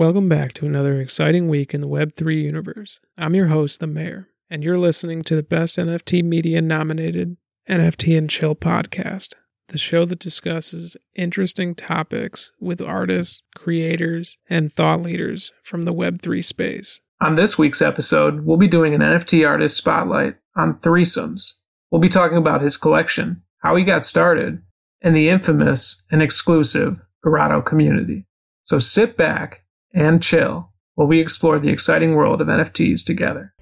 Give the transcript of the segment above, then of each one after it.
Welcome back to another exciting week in the Web3 universe. I'm your host, The Mayor, and you're listening to the Best NFT Media nominated NFT and Chill podcast, the show that discusses interesting topics with artists, creators, and thought leaders from the Web3 space. On this week's episode, we'll be doing an NFT artist spotlight on Thr33som3s. We'll be talking about his collection, how he got started, and the infamous and exclusive Grotto community. So sit back and chill while we explore the exciting world of NFTs together.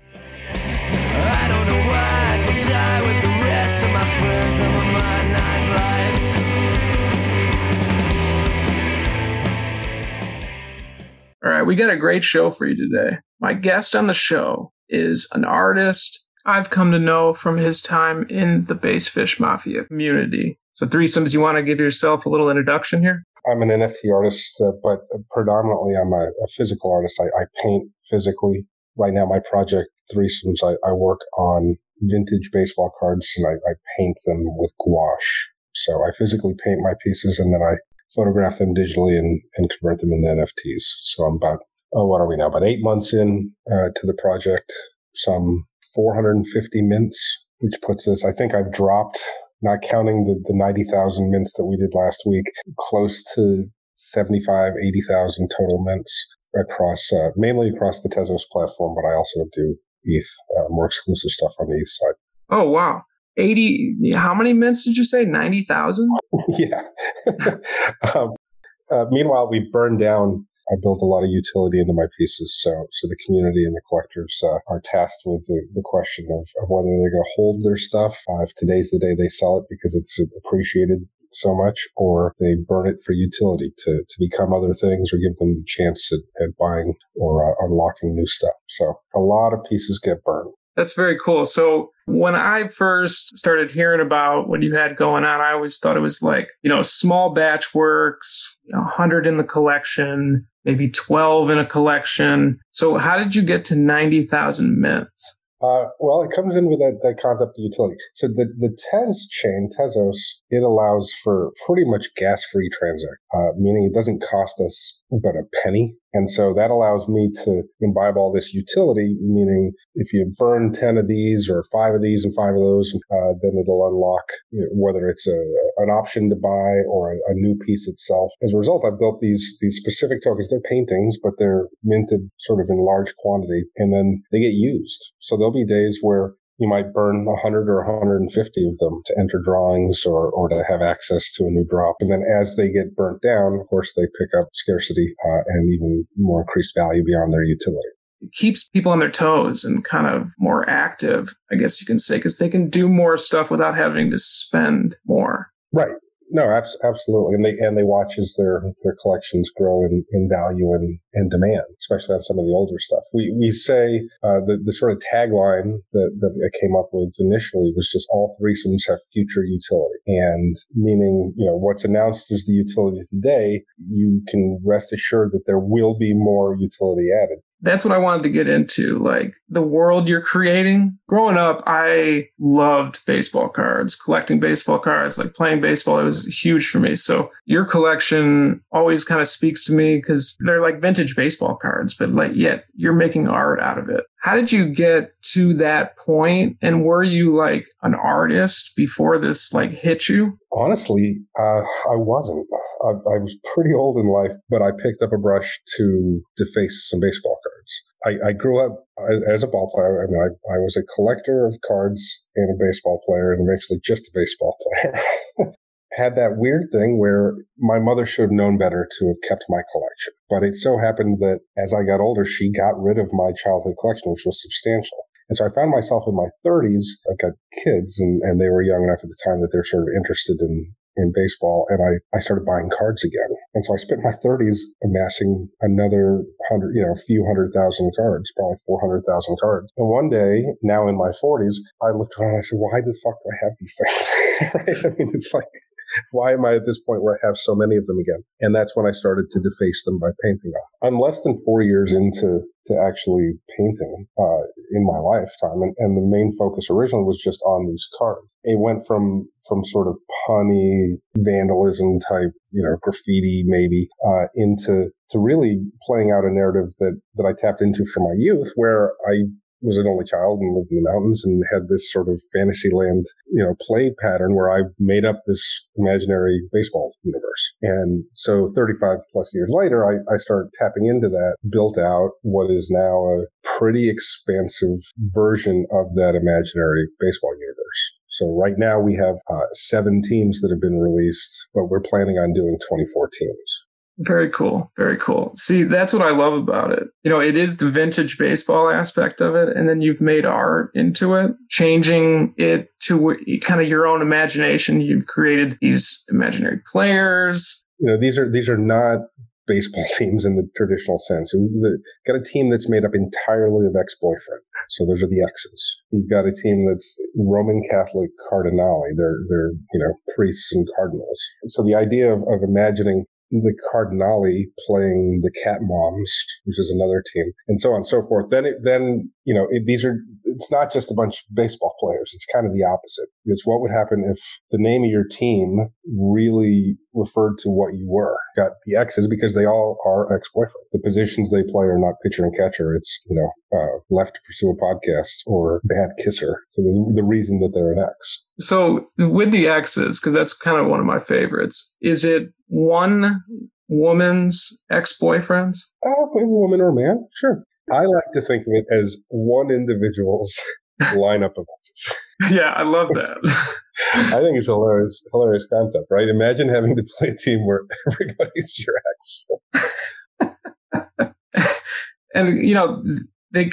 All right, we got a great show for you today. My guest on the show is an artist I've come to know from his time in the Bass Fish Mafia community. So, Thr33som3s, you want to give yourself a little introduction here? I'm an NFT artist, uh, but predominantly I'm a, a physical artist. I, I, paint physically. Right now, my project Thr33som3s, I, I work on vintage baseball cards and I, I paint them with gouache. So I physically paint my pieces and then I photograph them digitally and, and convert them into NFTs. So I'm about, oh, what are we now? About eight months in uh, to the project, some 450 mints, which puts us, I think I've dropped, not counting the, the 90,000 mints that we did last week, close to 75, 80,000 total mints across, uh, mainly across the Tezos platform, but I also do ETH, uh, more exclusive stuff on the ETH side. Oh, wow. 80, how many mints did you say? 90,000? yeah. um, uh, meanwhile, we burned down I built a lot of utility into my pieces. So, so the community and the collectors uh, are tasked with the, the question of, of whether they're going to hold their stuff. Uh, if today's the day they sell it because it's appreciated so much, or they burn it for utility to, to become other things or give them the chance at, at buying or uh, unlocking new stuff. So a lot of pieces get burned. That's very cool. So when I first started hearing about what you had going on, I always thought it was like, you know, small batch works, you know, 100 in the collection, maybe 12 in a collection. So how did you get to 90,000 mints? Uh, well, it comes in with that, that concept of utility. So the, the Tez chain, Tezos, it allows for pretty much gas-free transact, uh, meaning it doesn't cost us but a penny. And so that allows me to imbibe all this utility, meaning if you burn 10 of these or five of these and five of those, uh, then it'll unlock you know, whether it's a, an option to buy or a, a, new piece itself. As a result, I've built these, these specific tokens. They're paintings, but they're minted sort of in large quantity and then they get used. So there'll be days where you might burn 100 or 150 of them to enter drawings or, or to have access to a new drop. And then as they get burnt down, of course, they pick up scarcity uh, and even more increased value beyond their utility. It keeps people on their toes and kind of more active, I guess you can say, because they can do more stuff without having to spend more. Right. No, absolutely, and they and they watch as their their collections grow in, in value and, and demand, especially on some of the older stuff. We we say uh, the the sort of tagline that that I came up with initially was just all Thr33som3s have future utility, and meaning you know what's announced as the utility today, you can rest assured that there will be more utility added that's what I wanted to get into, like the world you're creating. Growing up, I loved baseball cards, collecting baseball cards, like playing baseball. It was huge for me. So your collection always kind of speaks to me because they're like vintage baseball cards, but like yet you're making art out of it. How did you get to that point? And were you like an artist before this like hit you? Honestly, uh, I wasn't. I, I, was pretty old in life, but I picked up a brush to deface some baseball cards. I, I grew up as a ball player. I mean, I, I was a collector of cards and a baseball player, and eventually just a baseball player. Had that weird thing where my mother should have known better to have kept my collection. But it so happened that as I got older, she got rid of my childhood collection, which was substantial. And so I found myself in my 30s. I've got kids, and, and they were young enough at the time that they're sort of interested in in baseball and I, I started buying cards again. And so I spent my 30s amassing another hundred, you know, a few hundred thousand cards, probably 400,000 cards. And one day, now in my 40s, I looked around and I said, why the fuck do I have these things? right? I mean, it's like, why am I at this point where I have so many of them again? And that's when I started to deface them by painting them. I'm less than four years into to actually painting uh, in my lifetime, and, and the main focus originally was just on these cards. It went from from sort of punny vandalism type, you know, graffiti maybe, uh, into to really playing out a narrative that that I tapped into from my youth, where I was an only child and lived in the mountains and had this sort of fantasy land, you know, play pattern where I made up this imaginary baseball universe. And so 35 plus years later, I, I started tapping into that, built out what is now a pretty expansive version of that imaginary baseball universe. So right now we have uh, seven teams that have been released, but we're planning on doing 24 teams. Very cool. Very cool. See, that's what I love about it. You know, it is the vintage baseball aspect of it. And then you've made art into it, changing it to kind of your own imagination. You've created these imaginary players. You know, these are, these are not baseball teams in the traditional sense. We've got a team that's made up entirely of ex-boyfriend. So those are the exes. You've got a team that's Roman Catholic cardinali. They're, they're, you know, priests and cardinals. So the idea of, of imagining the Cardinali playing the Cat Moms, which is another team, and so on and so forth. Then, it, then you know, it, these are. It's not just a bunch of baseball players. It's kind of the opposite. It's what would happen if the name of your team really referred to what you were. Got the X's because they all are ex-boyfriend. The positions they play are not pitcher and catcher. It's you know, uh, left to pursue a podcast or bad kisser. So the, the reason that they're an X. So with the X's, because that's kind of one of my favorites, is it one woman's ex-boyfriends? Uh, woman or man, sure. I like to think of it as one individual's lineup of exes. Yeah, I love that. I think it's a hilarious, hilarious concept, right? Imagine having to play a team where everybody's your ex. and you know, they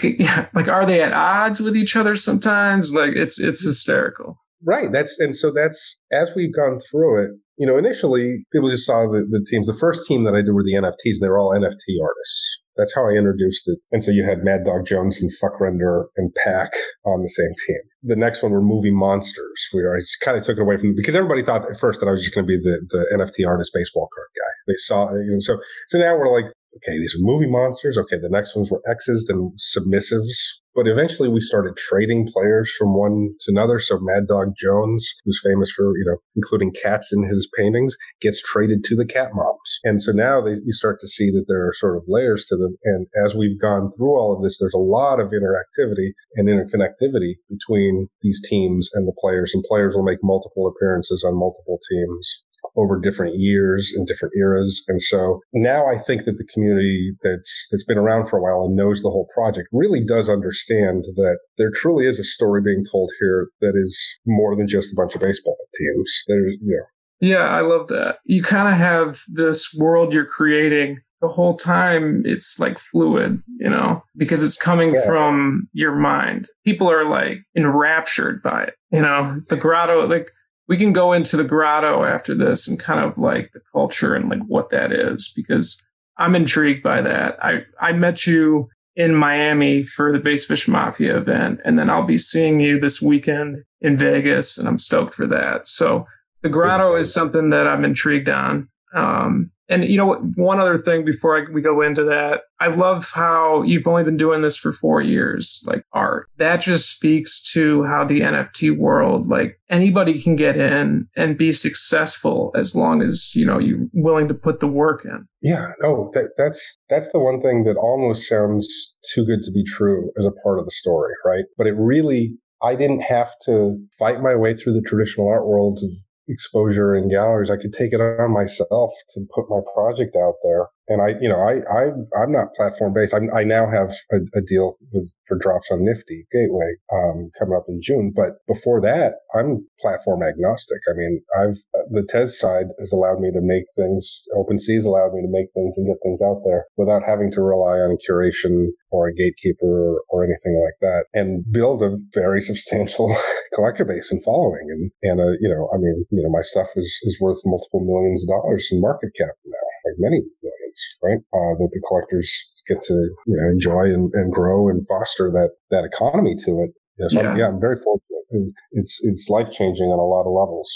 like, are they at odds with each other sometimes? Like, it's it's hysterical. Right. That's and so that's as we've gone through it. You know, initially people just saw the, the teams. The first team that I did were the NFTs. and They were all NFT artists. That's how I introduced it. And so you had Mad Dog Jones and Fvckrender and Pak on the same team. The next one were movie monsters. We I kind of took it away from because everybody thought at first that I was just going to be the, the NFT artist baseball card guy. They saw, you know, so, so now we're like, okay, these are movie monsters. Okay, the next ones were X's, then submissives. But eventually we started trading players from one to another. So Mad Dog Jones, who's famous for, you know, including cats in his paintings, gets traded to the cat moms. And so now they, you start to see that there are sort of layers to them. And as we've gone through all of this, there's a lot of interactivity and interconnectivity between these teams and the players. And players will make multiple appearances on multiple teams over different years and different eras. And so now I think that the community that's that's been around for a while and knows the whole project really does understand that there truly is a story being told here that is more than just a bunch of baseball teams. There's you know yeah, I love that. You kind of have this world you're creating the whole time. It's like fluid, you know, because it's coming yeah. from your mind. People are like enraptured by it, you know, the grotto, like we can go into the grotto after this and kind of like the culture and like what that is because I'm intrigued by that. I I met you in Miami for the Bassfish Mafia event, and then I'll be seeing you this weekend in Vegas, and I'm stoked for that. So the grotto is something that I'm intrigued on. Um, and you know, one other thing before I, we go into that, I love how you've only been doing this for four years, like art. That just speaks to how the NFT world, like anybody can get in and be successful as long as you know you're willing to put the work in. Yeah, no, that, that's that's the one thing that almost sounds too good to be true as a part of the story, right? But it really I didn't have to fight my way through the traditional art world of exposure in galleries. I could take it on myself to put my project out there. And I, you know, I, I, I'm not platform based. I'm, i now have a, a, deal with for drops on Nifty Gateway um, coming up in June. But before that, I'm platform agnostic. I mean, I've the Tez side has allowed me to make things. OpenSea's allowed me to make things and get things out there without having to rely on curation or a gatekeeper or, or anything like that, and build a very substantial collector base and following. And and uh, you know, I mean, you know, my stuff is is worth multiple millions of dollars in market cap now, like many millions, right? Uh, that the collectors get to you know enjoy and, and grow and foster that that economy to it. You know, so yeah. I'm, yeah, I'm very fortunate. It's it's life changing on a lot of levels.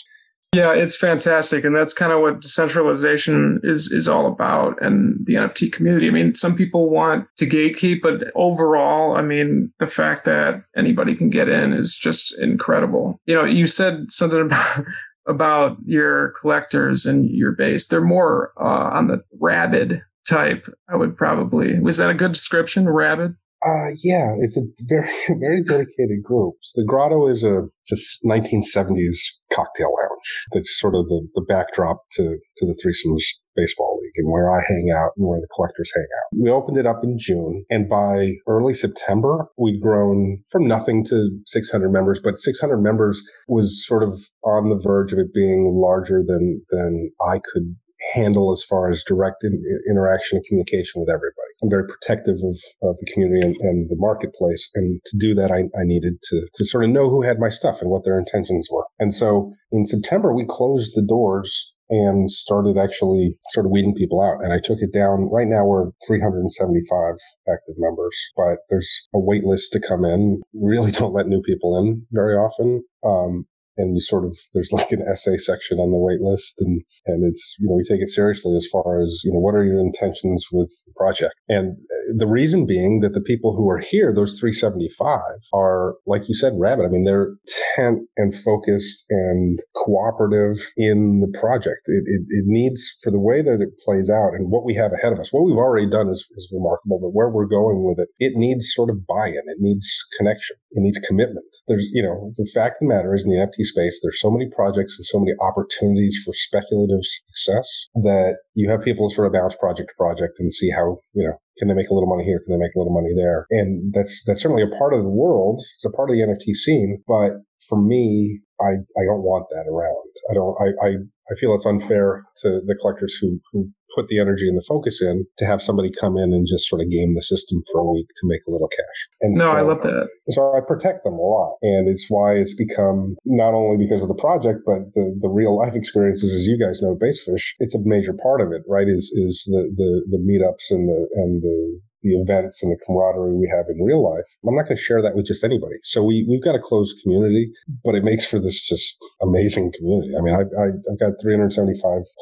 Yeah, it's fantastic, and that's kind of what decentralization is is all about, and the NFT community. I mean, some people want to gatekeep, but overall, I mean, the fact that anybody can get in is just incredible. You know, you said something about about your collectors and your base. They're more uh, on the rabid type. I would probably was that a good description? Rabid. Uh, yeah, it's a very, very dedicated group. The Grotto is a, a 1970s cocktail lounge. That's sort of the, the backdrop to, to the Thr33som3s baseball league and where I hang out and where the collectors hang out. We opened it up in June and by early September, we'd grown from nothing to 600 members, but 600 members was sort of on the verge of it being larger than, than I could handle as far as direct in, interaction and communication with everybody. I'm very protective of, of the community and, and the marketplace. And to do that, I, I needed to, to sort of know who had my stuff and what their intentions were. And so in September, we closed the doors and started actually sort of weeding people out. And I took it down. Right now we're 375 active members, but there's a wait list to come in. Really don't let new people in very often. Um, and you sort of there's like an essay section on the wait list and and it's you know we take it seriously as far as you know what are your intentions with the project? And uh, the reason being that the people who are here those 375 are like you said rabid. I mean they're intent and focused and cooperative in the project. It, it, it needs for the way that it plays out and what we have ahead of us what we've already done is, is remarkable but where we're going with it it needs sort of buy-in. It needs connection. It needs commitment. There's you know the fact of the matter is in the nft space, there's so many projects and so many opportunities for speculative success that you have people sort of bounce project to project and see how, you know, can they make a little money here? Can they make a little money there? And that's, that's certainly a part of the world. It's a part of the NFT scene. But for me, I, I don't want that around. I don't, I, I, I feel it's unfair to the collectors who, who put the energy and the focus in to have somebody come in and just sort of game the system for a week to make a little cash. And no, so, I love that. So I protect them a lot. And it's why it's become not only because of the project, but the, the real life experiences, as you guys know, Basefish, it's a major part of it, right? Is, is the, the, the meetups and the, and the, the events and the camaraderie we have in real life. I'm not going to share that with just anybody. So we, we've got a closed community, but it makes for this just amazing community. I mean, I, I, I've got 375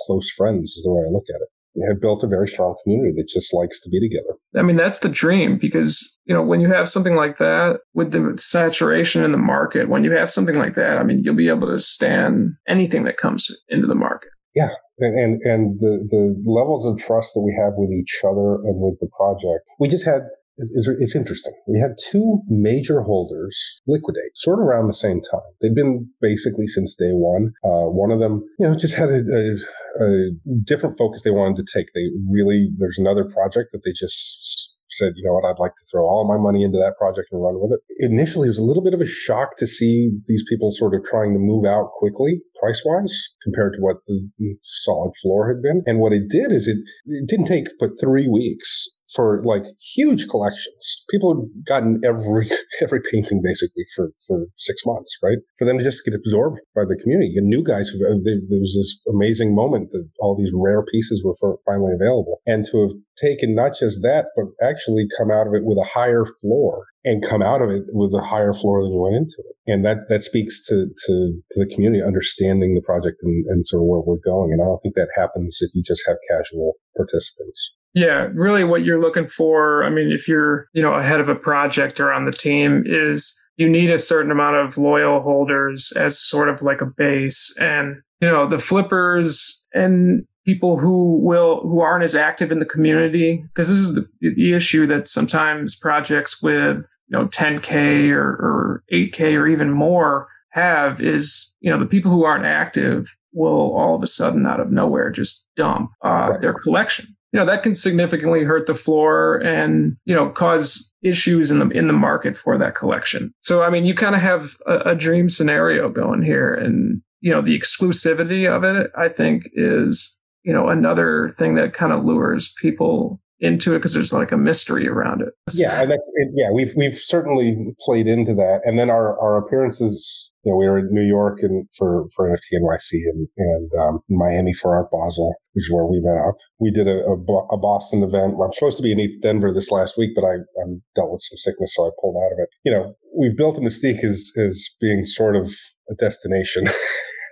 close friends is the way I look at it have built a very strong community that just likes to be together. I mean, that's the dream because, you know, when you have something like that with the saturation in the market, when you have something like that, I mean, you'll be able to stand anything that comes into the market. Yeah. And, and, and the, the levels of trust that we have with each other and with the project. We just had is, is, interesting. We had two major holders liquidate sort of around the same time. They'd been basically since day one. Uh, one of them, you know, just had a, a, a different focus they wanted to take. They really, there's another project that they just said, you know what, I'd like to throw all my money into that project and run with it. Initially, it was a little bit of a shock to see these people sort of trying to move out quickly, price wise, compared to what the solid floor had been. And what it did is it, it didn't take but three weeks for like huge collections. People have gotten every every painting basically for for six months, right? For them to just get absorbed by the community. And new guys, who, uh, there was this amazing moment that all these rare pieces were finally available, and to have taken not just that, but actually come out of it with a higher floor and come out of it with a higher floor than you went into it. And that, that speaks to, to, to the community understanding the project and, and sort of where we're going. And I don't think that happens if you just have casual participants. Yeah, really what you're looking for, I mean, if you're, you know, ahead of a project or on the team is you need a certain amount of loyal holders as sort of like a base and you know the flippers and people who will who aren't as active in the community because this is the, the, issue that sometimes projects with you know 10k or, or 8k or even more have is you know the people who aren't active will all of a sudden out of nowhere just dump uh, right. their collection you know that can significantly hurt the floor and you know cause issues in the in the market for that collection. So i mean you kind of have a, a dream scenario going here and you know the exclusivity of it i think is you know, another thing that kind of lures people into it because there's like a mystery around it. Yeah, that's it, yeah. We've we've certainly played into that, and then our our appearances. You know, we were in New York and for for NFT NYC and and um, Miami for Art Basel, which is where we met up. We did a, a, a Boston event. I'm supposed to be in Denver this last week, but I I dealt with some sickness, so I pulled out of it. You know, we've built a mystique as as being sort of a destination.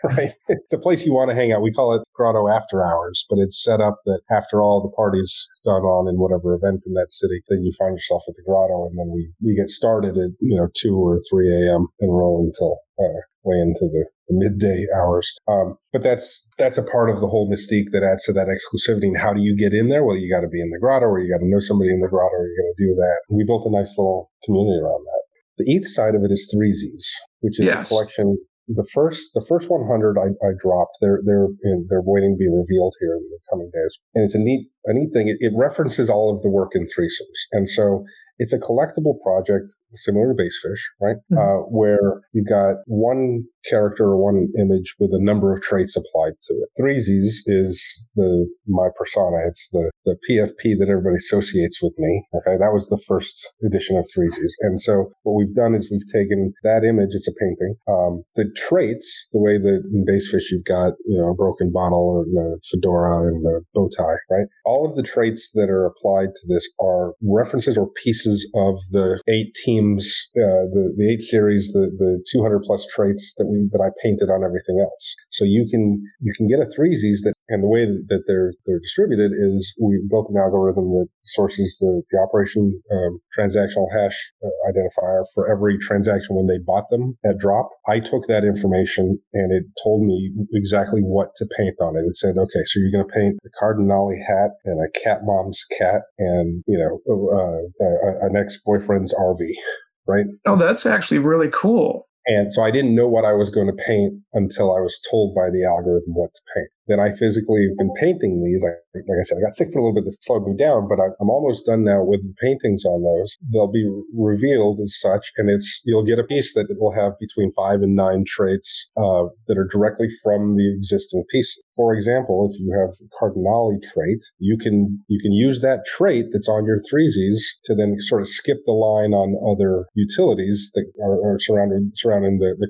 right? It's a place you want to hang out. We call it Grotto After Hours, but it's set up that after all the parties gone on in whatever event in that city, then you find yourself at the grotto, and then we we get started at you know two or three a.m. and roll until uh, way into the, midday hours. Um, but that's that's a part of the whole mystique that adds to that exclusivity. And how do you get in there? Well, you got to be in the grotto, or you got to know somebody in the grotto, or you got to do that. And we built a nice little community around that. The ETH side of it is Three Z's, which is yes. a collection the first the first 100 I, I dropped. They're they're in, they're waiting to be revealed here in the coming days, and it's a neat a neat. It, it references all of the work in Thr33som3s, and so it's a collectible project similar to Basefish, right? Mm-hmm. Uh, where you've got one character or one image with a number of traits applied to it. Threesies is the my persona. It's the the PFP that everybody associates with me. Okay, that was the first edition of Threesies, and so what we've done is we've taken that image. It's a painting. Um, the traits, the way that in Basefish you've got you know a broken bottle or a fedora and a bow tie, right? All of the traits that are applied to this are references or pieces pieces of the eight teams, uh, the the eight series, the the 200 plus traits that we that I painted on everything else. So you can you can get a threesies that and the way that they're they're distributed is we built an algorithm that sources the the operation um, transactional hash uh, identifier for every transaction when they bought them at drop. I took that information and it told me exactly what to paint on it. It said, okay, so you're going to paint the Cardinale hat and a cat mom's cat and you know uh, uh an ex boyfriend's RV, right? Oh, that's actually really cool. And so I didn't know what I was going to paint until I was told by the algorithm what to paint. Then I physically have been painting these. I, like I said, I got sick for a little bit. This slowed me down, but I, am almost done now with the paintings on those. They'll be revealed as such, and it's you'll get a piece that will have between five and nine traits uh, that are directly from the existing piece. For example, if you have Cardinale trait, you can you can use that trait that's on your threesies to then sort of skip the line on other utilities that are, are surrounding surrounding the, the.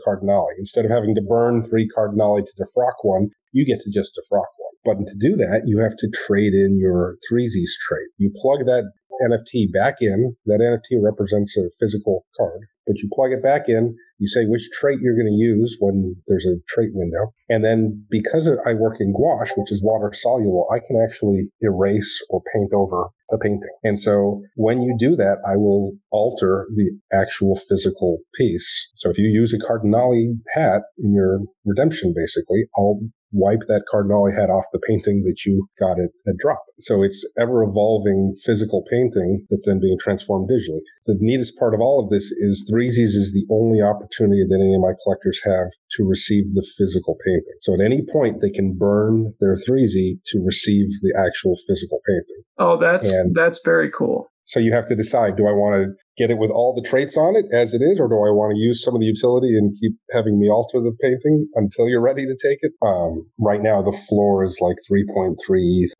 Instead of having to burn three Cardinale to defrock one, you get to just defrock one. But to do that, you have to trade in your 3Z's trait. You plug that NFT back in. That NFT represents a physical card, but you plug it back in. You say which trait you're going to use when there's a trait window. And then because I work in gouache, which is water soluble, I can actually erase or paint over a painting. And so when you do that, I will alter the actual physical piece. So if you use a Cardinale hat in your redemption, basically, I'll wipe that Cardinale hat off the painting that you got at, at drop. So it's ever evolving physical painting that's then being transformed digitally. The neatest part of all of this is Threesies is the only opportunity that any of my collectors have to receive the physical painting. So at any point they can burn their Threesie to receive the actual physical painting. Oh, that's and that's very cool. So you have to decide, do I want to get it with all the traits on it as it is, or do I want to use some of the utility and keep having me alter the painting until you're ready to take it? Um, right now, the floor is like 3.3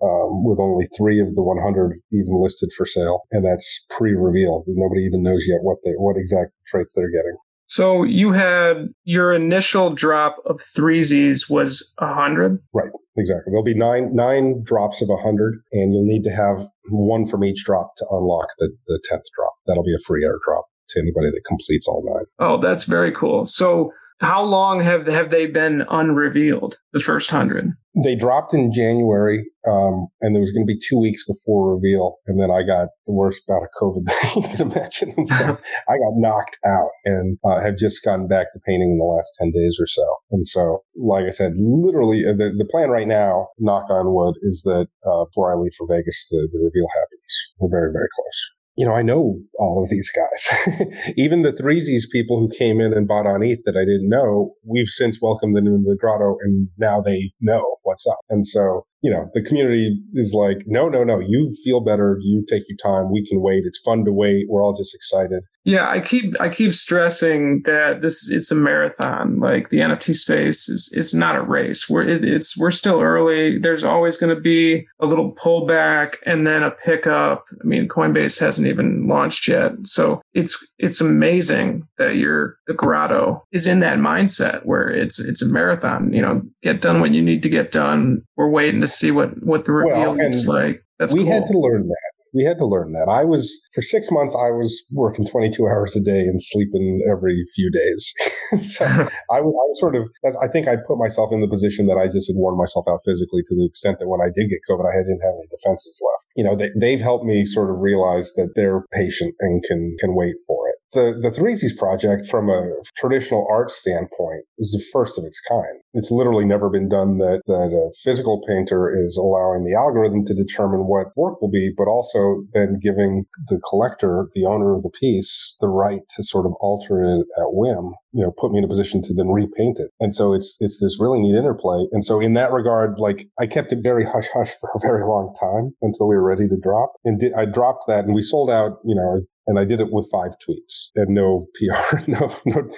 um, with only three of the 100 even listed for sale, and that's pre-reveal. Nobody even knows yet what they what exact traits they're getting. So you had your initial drop of three Z's was a hundred, right? Exactly. There'll be nine nine drops of a hundred, and you'll need to have one from each drop to unlock the the tenth drop. That'll be a free airdrop to anybody that completes all nine. Oh, that's very cool. So how long have have they been unrevealed? The first hundred. They dropped in January, um, and there was going to be two weeks before reveal, and then I got the worst bout of COVID you can imagine. I got knocked out, and uh, have just gotten back to painting in the last ten days or so. And so, like I said, literally, uh, the the plan right now, knock on wood, is that uh, before I leave for Vegas, the, the reveal happens. We're very very close you know, I know all of these guys. Even the Threesies people who came in and bought on ETH that I didn't know, we've since welcomed them into the grotto and now they know what's up. And so you know, the community is like, no, no, no, you feel better. You take your time. We can wait. It's fun to wait. We're all just excited. Yeah, I keep I keep stressing that this it's a marathon. Like the NFT space is it's not a race. We're it, it's we're still early. There's always going to be a little pullback and then a pickup. I mean, Coinbase hasn't even launched yet, so it's it's amazing that your the grotto is in that mindset where it's it's a marathon. You know, get done what you need to get done. We're waiting to see what what the reveal well, looks like. That's we cool. had to learn that. We had to learn that. I was for six months. I was working 22 hours a day and sleeping every few days. so I, I was sort of. I think I put myself in the position that I just had worn myself out physically to the extent that when I did get COVID, I didn't have any defenses left. You know, they, they've helped me sort of realize that they're patient and can can wait for it the the Threesies project, from a traditional art standpoint, is the first of its kind. It's literally never been done that that a physical painter is allowing the algorithm to determine what work will be, but also then giving the collector, the owner of the piece, the right to sort of alter it at whim. You know, put me in a position to then repaint it. And so it's it's this really neat interplay. And so in that regard, like I kept it very hush hush for a very long time until we were ready to drop. And I dropped that, and we sold out. You know, and I did it with five tweets and no PR, no no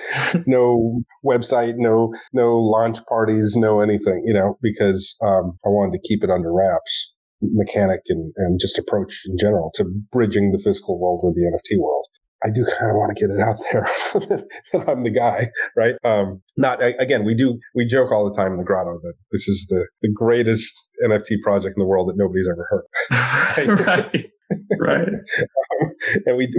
no website, no no launch parties, no anything, you know, because um, I wanted to keep it under wraps, mechanic and and just approach in general to bridging the physical world with the NFT world. I do kind of want to get it out there so that I'm the guy, right? Um, not again, we do we joke all the time in the grotto that this is the the greatest NFT project in the world that nobody's ever heard. right. right. Right. Um, and we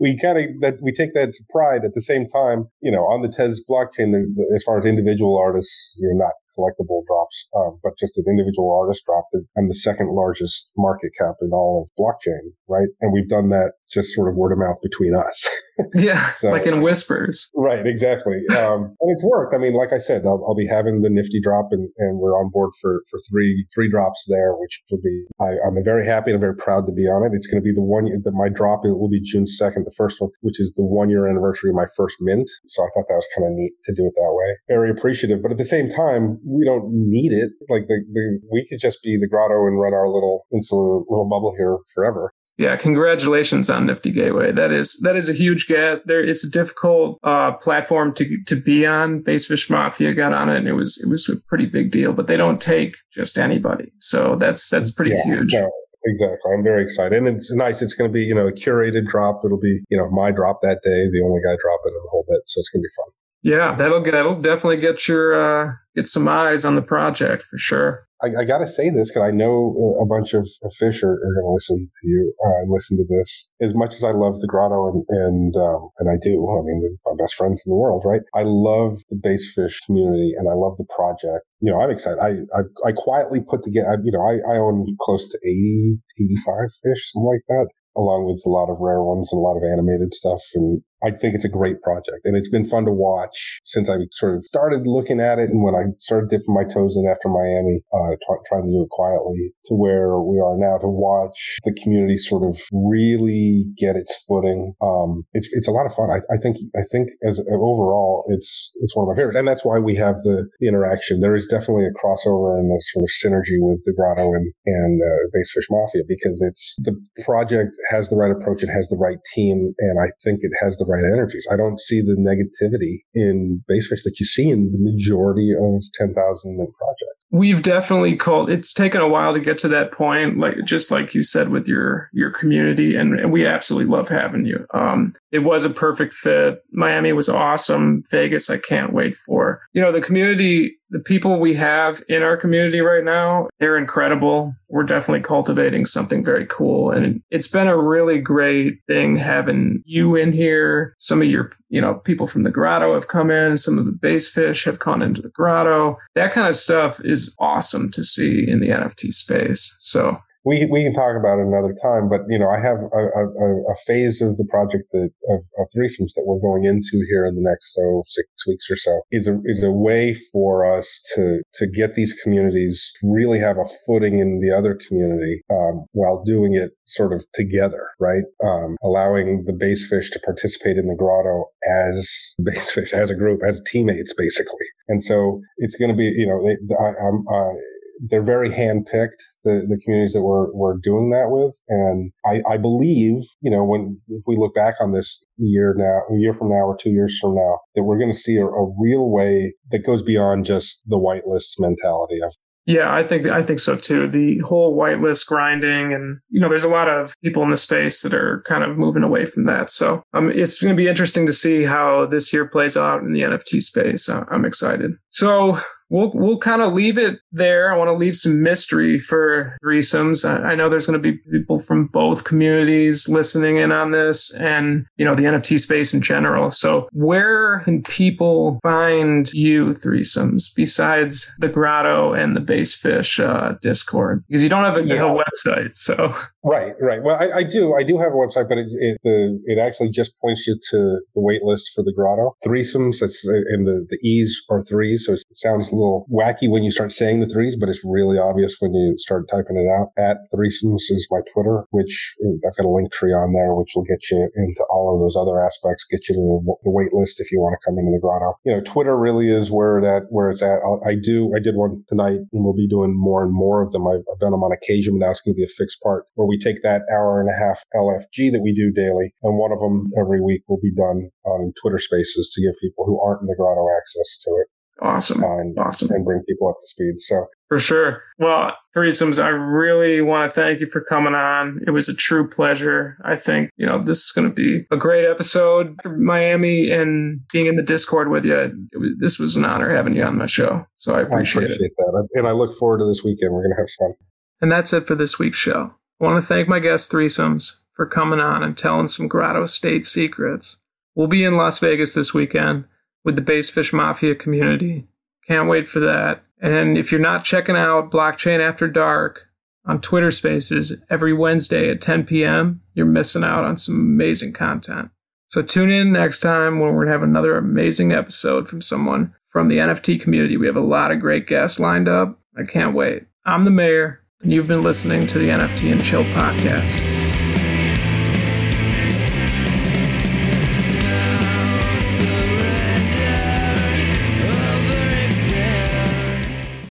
we kind of that we take that to pride. At the same time, you know, on the Tez blockchain, as far as individual artists, you're not collectible drops, um, but just an individual artist dropped it. I'm the second largest market cap in all of blockchain, right? And we've done that just sort of word of mouth between us. yeah, so, like in whispers. Right, exactly. Um, and it's worked. I mean, like I said, I'll, I'll, be having the nifty drop, and, and we're on board for, for three three drops there, which will be. I, am very happy and I'm very proud to be on it. It's going to be the one year that my drop it will be June second, the first one, which is the one year anniversary of my first mint. So I thought that was kind of neat to do it that way. Very appreciative, but at the same time, we don't need it. Like the, the we could just be the grotto and run our little insular little bubble here forever. Yeah, congratulations on Nifty Gateway. That is that is a huge get. There, it's a difficult uh, platform to to be on. Basefish Mafia got on it, and it was it was a pretty big deal. But they don't take just anybody, so that's that's pretty yeah, huge. No, exactly. I'm very excited, and it's nice. It's going to be you know a curated drop. It'll be you know my drop that day, the only guy dropping in the whole bit. So it's going to be fun. Yeah, that'll get that'll definitely get your uh, get some eyes on the project for sure. I, I got to say this because I know a bunch of, fish are, are going to listen to you uh, and listen to this. As much as I love the grotto and and um, and I do, I mean, they're my best friends in the world, right? I love the base fish community and I love the project. You know, I'm excited. I I, I quietly put together. You know, I, I own close to 80, 85 fish, something like that along with a lot of rare ones and a lot of animated stuff. And I think it's a great project and it's been fun to watch since I sort of started looking at it and when I started dipping my toes in after Miami, uh, t- trying to do it quietly to where we are now to watch the community sort of really get its footing. Um, it's, it's a lot of fun. I, I think, I think as overall, it's, it's one of my favorites. And that's why we have the, the interaction. There is definitely a crossover and a sort of synergy with the grotto and, and, uh, Basefish Mafia because it's the project has the right approach. It has the right team. And I think it has the right energies. I don't see the negativity in Basefish that you see in the majority of 10,000 projects. We've definitely called. It's taken a while to get to that point, like just like you said with your your community, and, and we absolutely love having you. Um, it was a perfect fit. Miami was awesome. Vegas, I can't wait for. You know, the community, the people we have in our community right now, they're incredible. We're definitely cultivating something very cool, and it's been a really great thing having you in here. Some of your, you know, people from the grotto have come in. Some of the base fish have gone into the grotto. That kind of stuff is awesome to see in the NFT space. So we we can talk about it another time, but you know, I have a, a, a phase of the project that of, of, Thr33som3s that we're going into here in the next so six weeks or so is a is a way for us to to get these communities really have a footing in the other community um, while doing it sort of together, right? Um, allowing the base fish to participate in the grotto as base fish, as a group, as teammates, basically. And so it's going to be, you know, they, I, I'm, uh, they're very handpicked, the, the communities that we're, we're doing that with. And I, I believe, you know, when, if we look back on this year now, a year from now or two years from now, that we're going to see a, a real way that goes beyond just the whitelist mentality of yeah, I think I think so too. The whole whitelist grinding, and you know, there's a lot of people in the space that are kind of moving away from that. So um, it's going to be interesting to see how this year plays out in the NFT space. I'm excited. So we'll we'll kind of leave it there. I want to leave some mystery for Thr33som3s. I, I know there's going to be people from both communities listening in on this, and you know the NFT space in general. So where can people find you Thr33som3s besides the Grotto and the Basefish uh, Discord? Because you don't have a, yeah. a website, so Right, right. Well, I, I, do, I do have a website, but it it, the, it actually just points you to the wait list for the grotto Thr33som3s. That's and the the E's are threes, so it sounds a little wacky when you start saying the threes, but it's really obvious when you start typing it out. At Thr33som3s is my Twitter, which I've got a Linktree on there, which will get you into all of those other aspects, get you to the, the wait list if you want to come into the grotto. You know, Twitter really is where that where it's at. I'll, I do, I did one tonight, and we'll be doing more and more of them. I've, I've done them on occasion, but now it's going to be a fixed part where we we take that hour and a half LFG that we do daily, and one of them every week will be done on Twitter Spaces to give people who aren't in the grotto access to it. Awesome. And, awesome. And bring people up to speed. So for sure. Well, Thr33som3s, I really want to thank you for coming on. It was a true pleasure. I think, you know, this is going to be a great episode. Miami and being in the Discord with you, was, this was an honor having you on my show. So I appreciate, I appreciate it. that. And I look forward to this weekend. We're going to have fun. And that's it for this week's show. I want to thank my guest Thr33som3s for coming on and telling some Grotto State secrets. We'll be in Las Vegas this weekend with the Bassfish Mafia community. Can't wait for that. And if you're not checking out Blockchain After Dark on Twitter Spaces every Wednesday at 10 p.m., you're missing out on some amazing content. So tune in next time when we're going to have another amazing episode from someone from the NFT community. We have a lot of great guests lined up. I can't wait. I'm the mayor and you've been listening to the NFT and Chill podcast.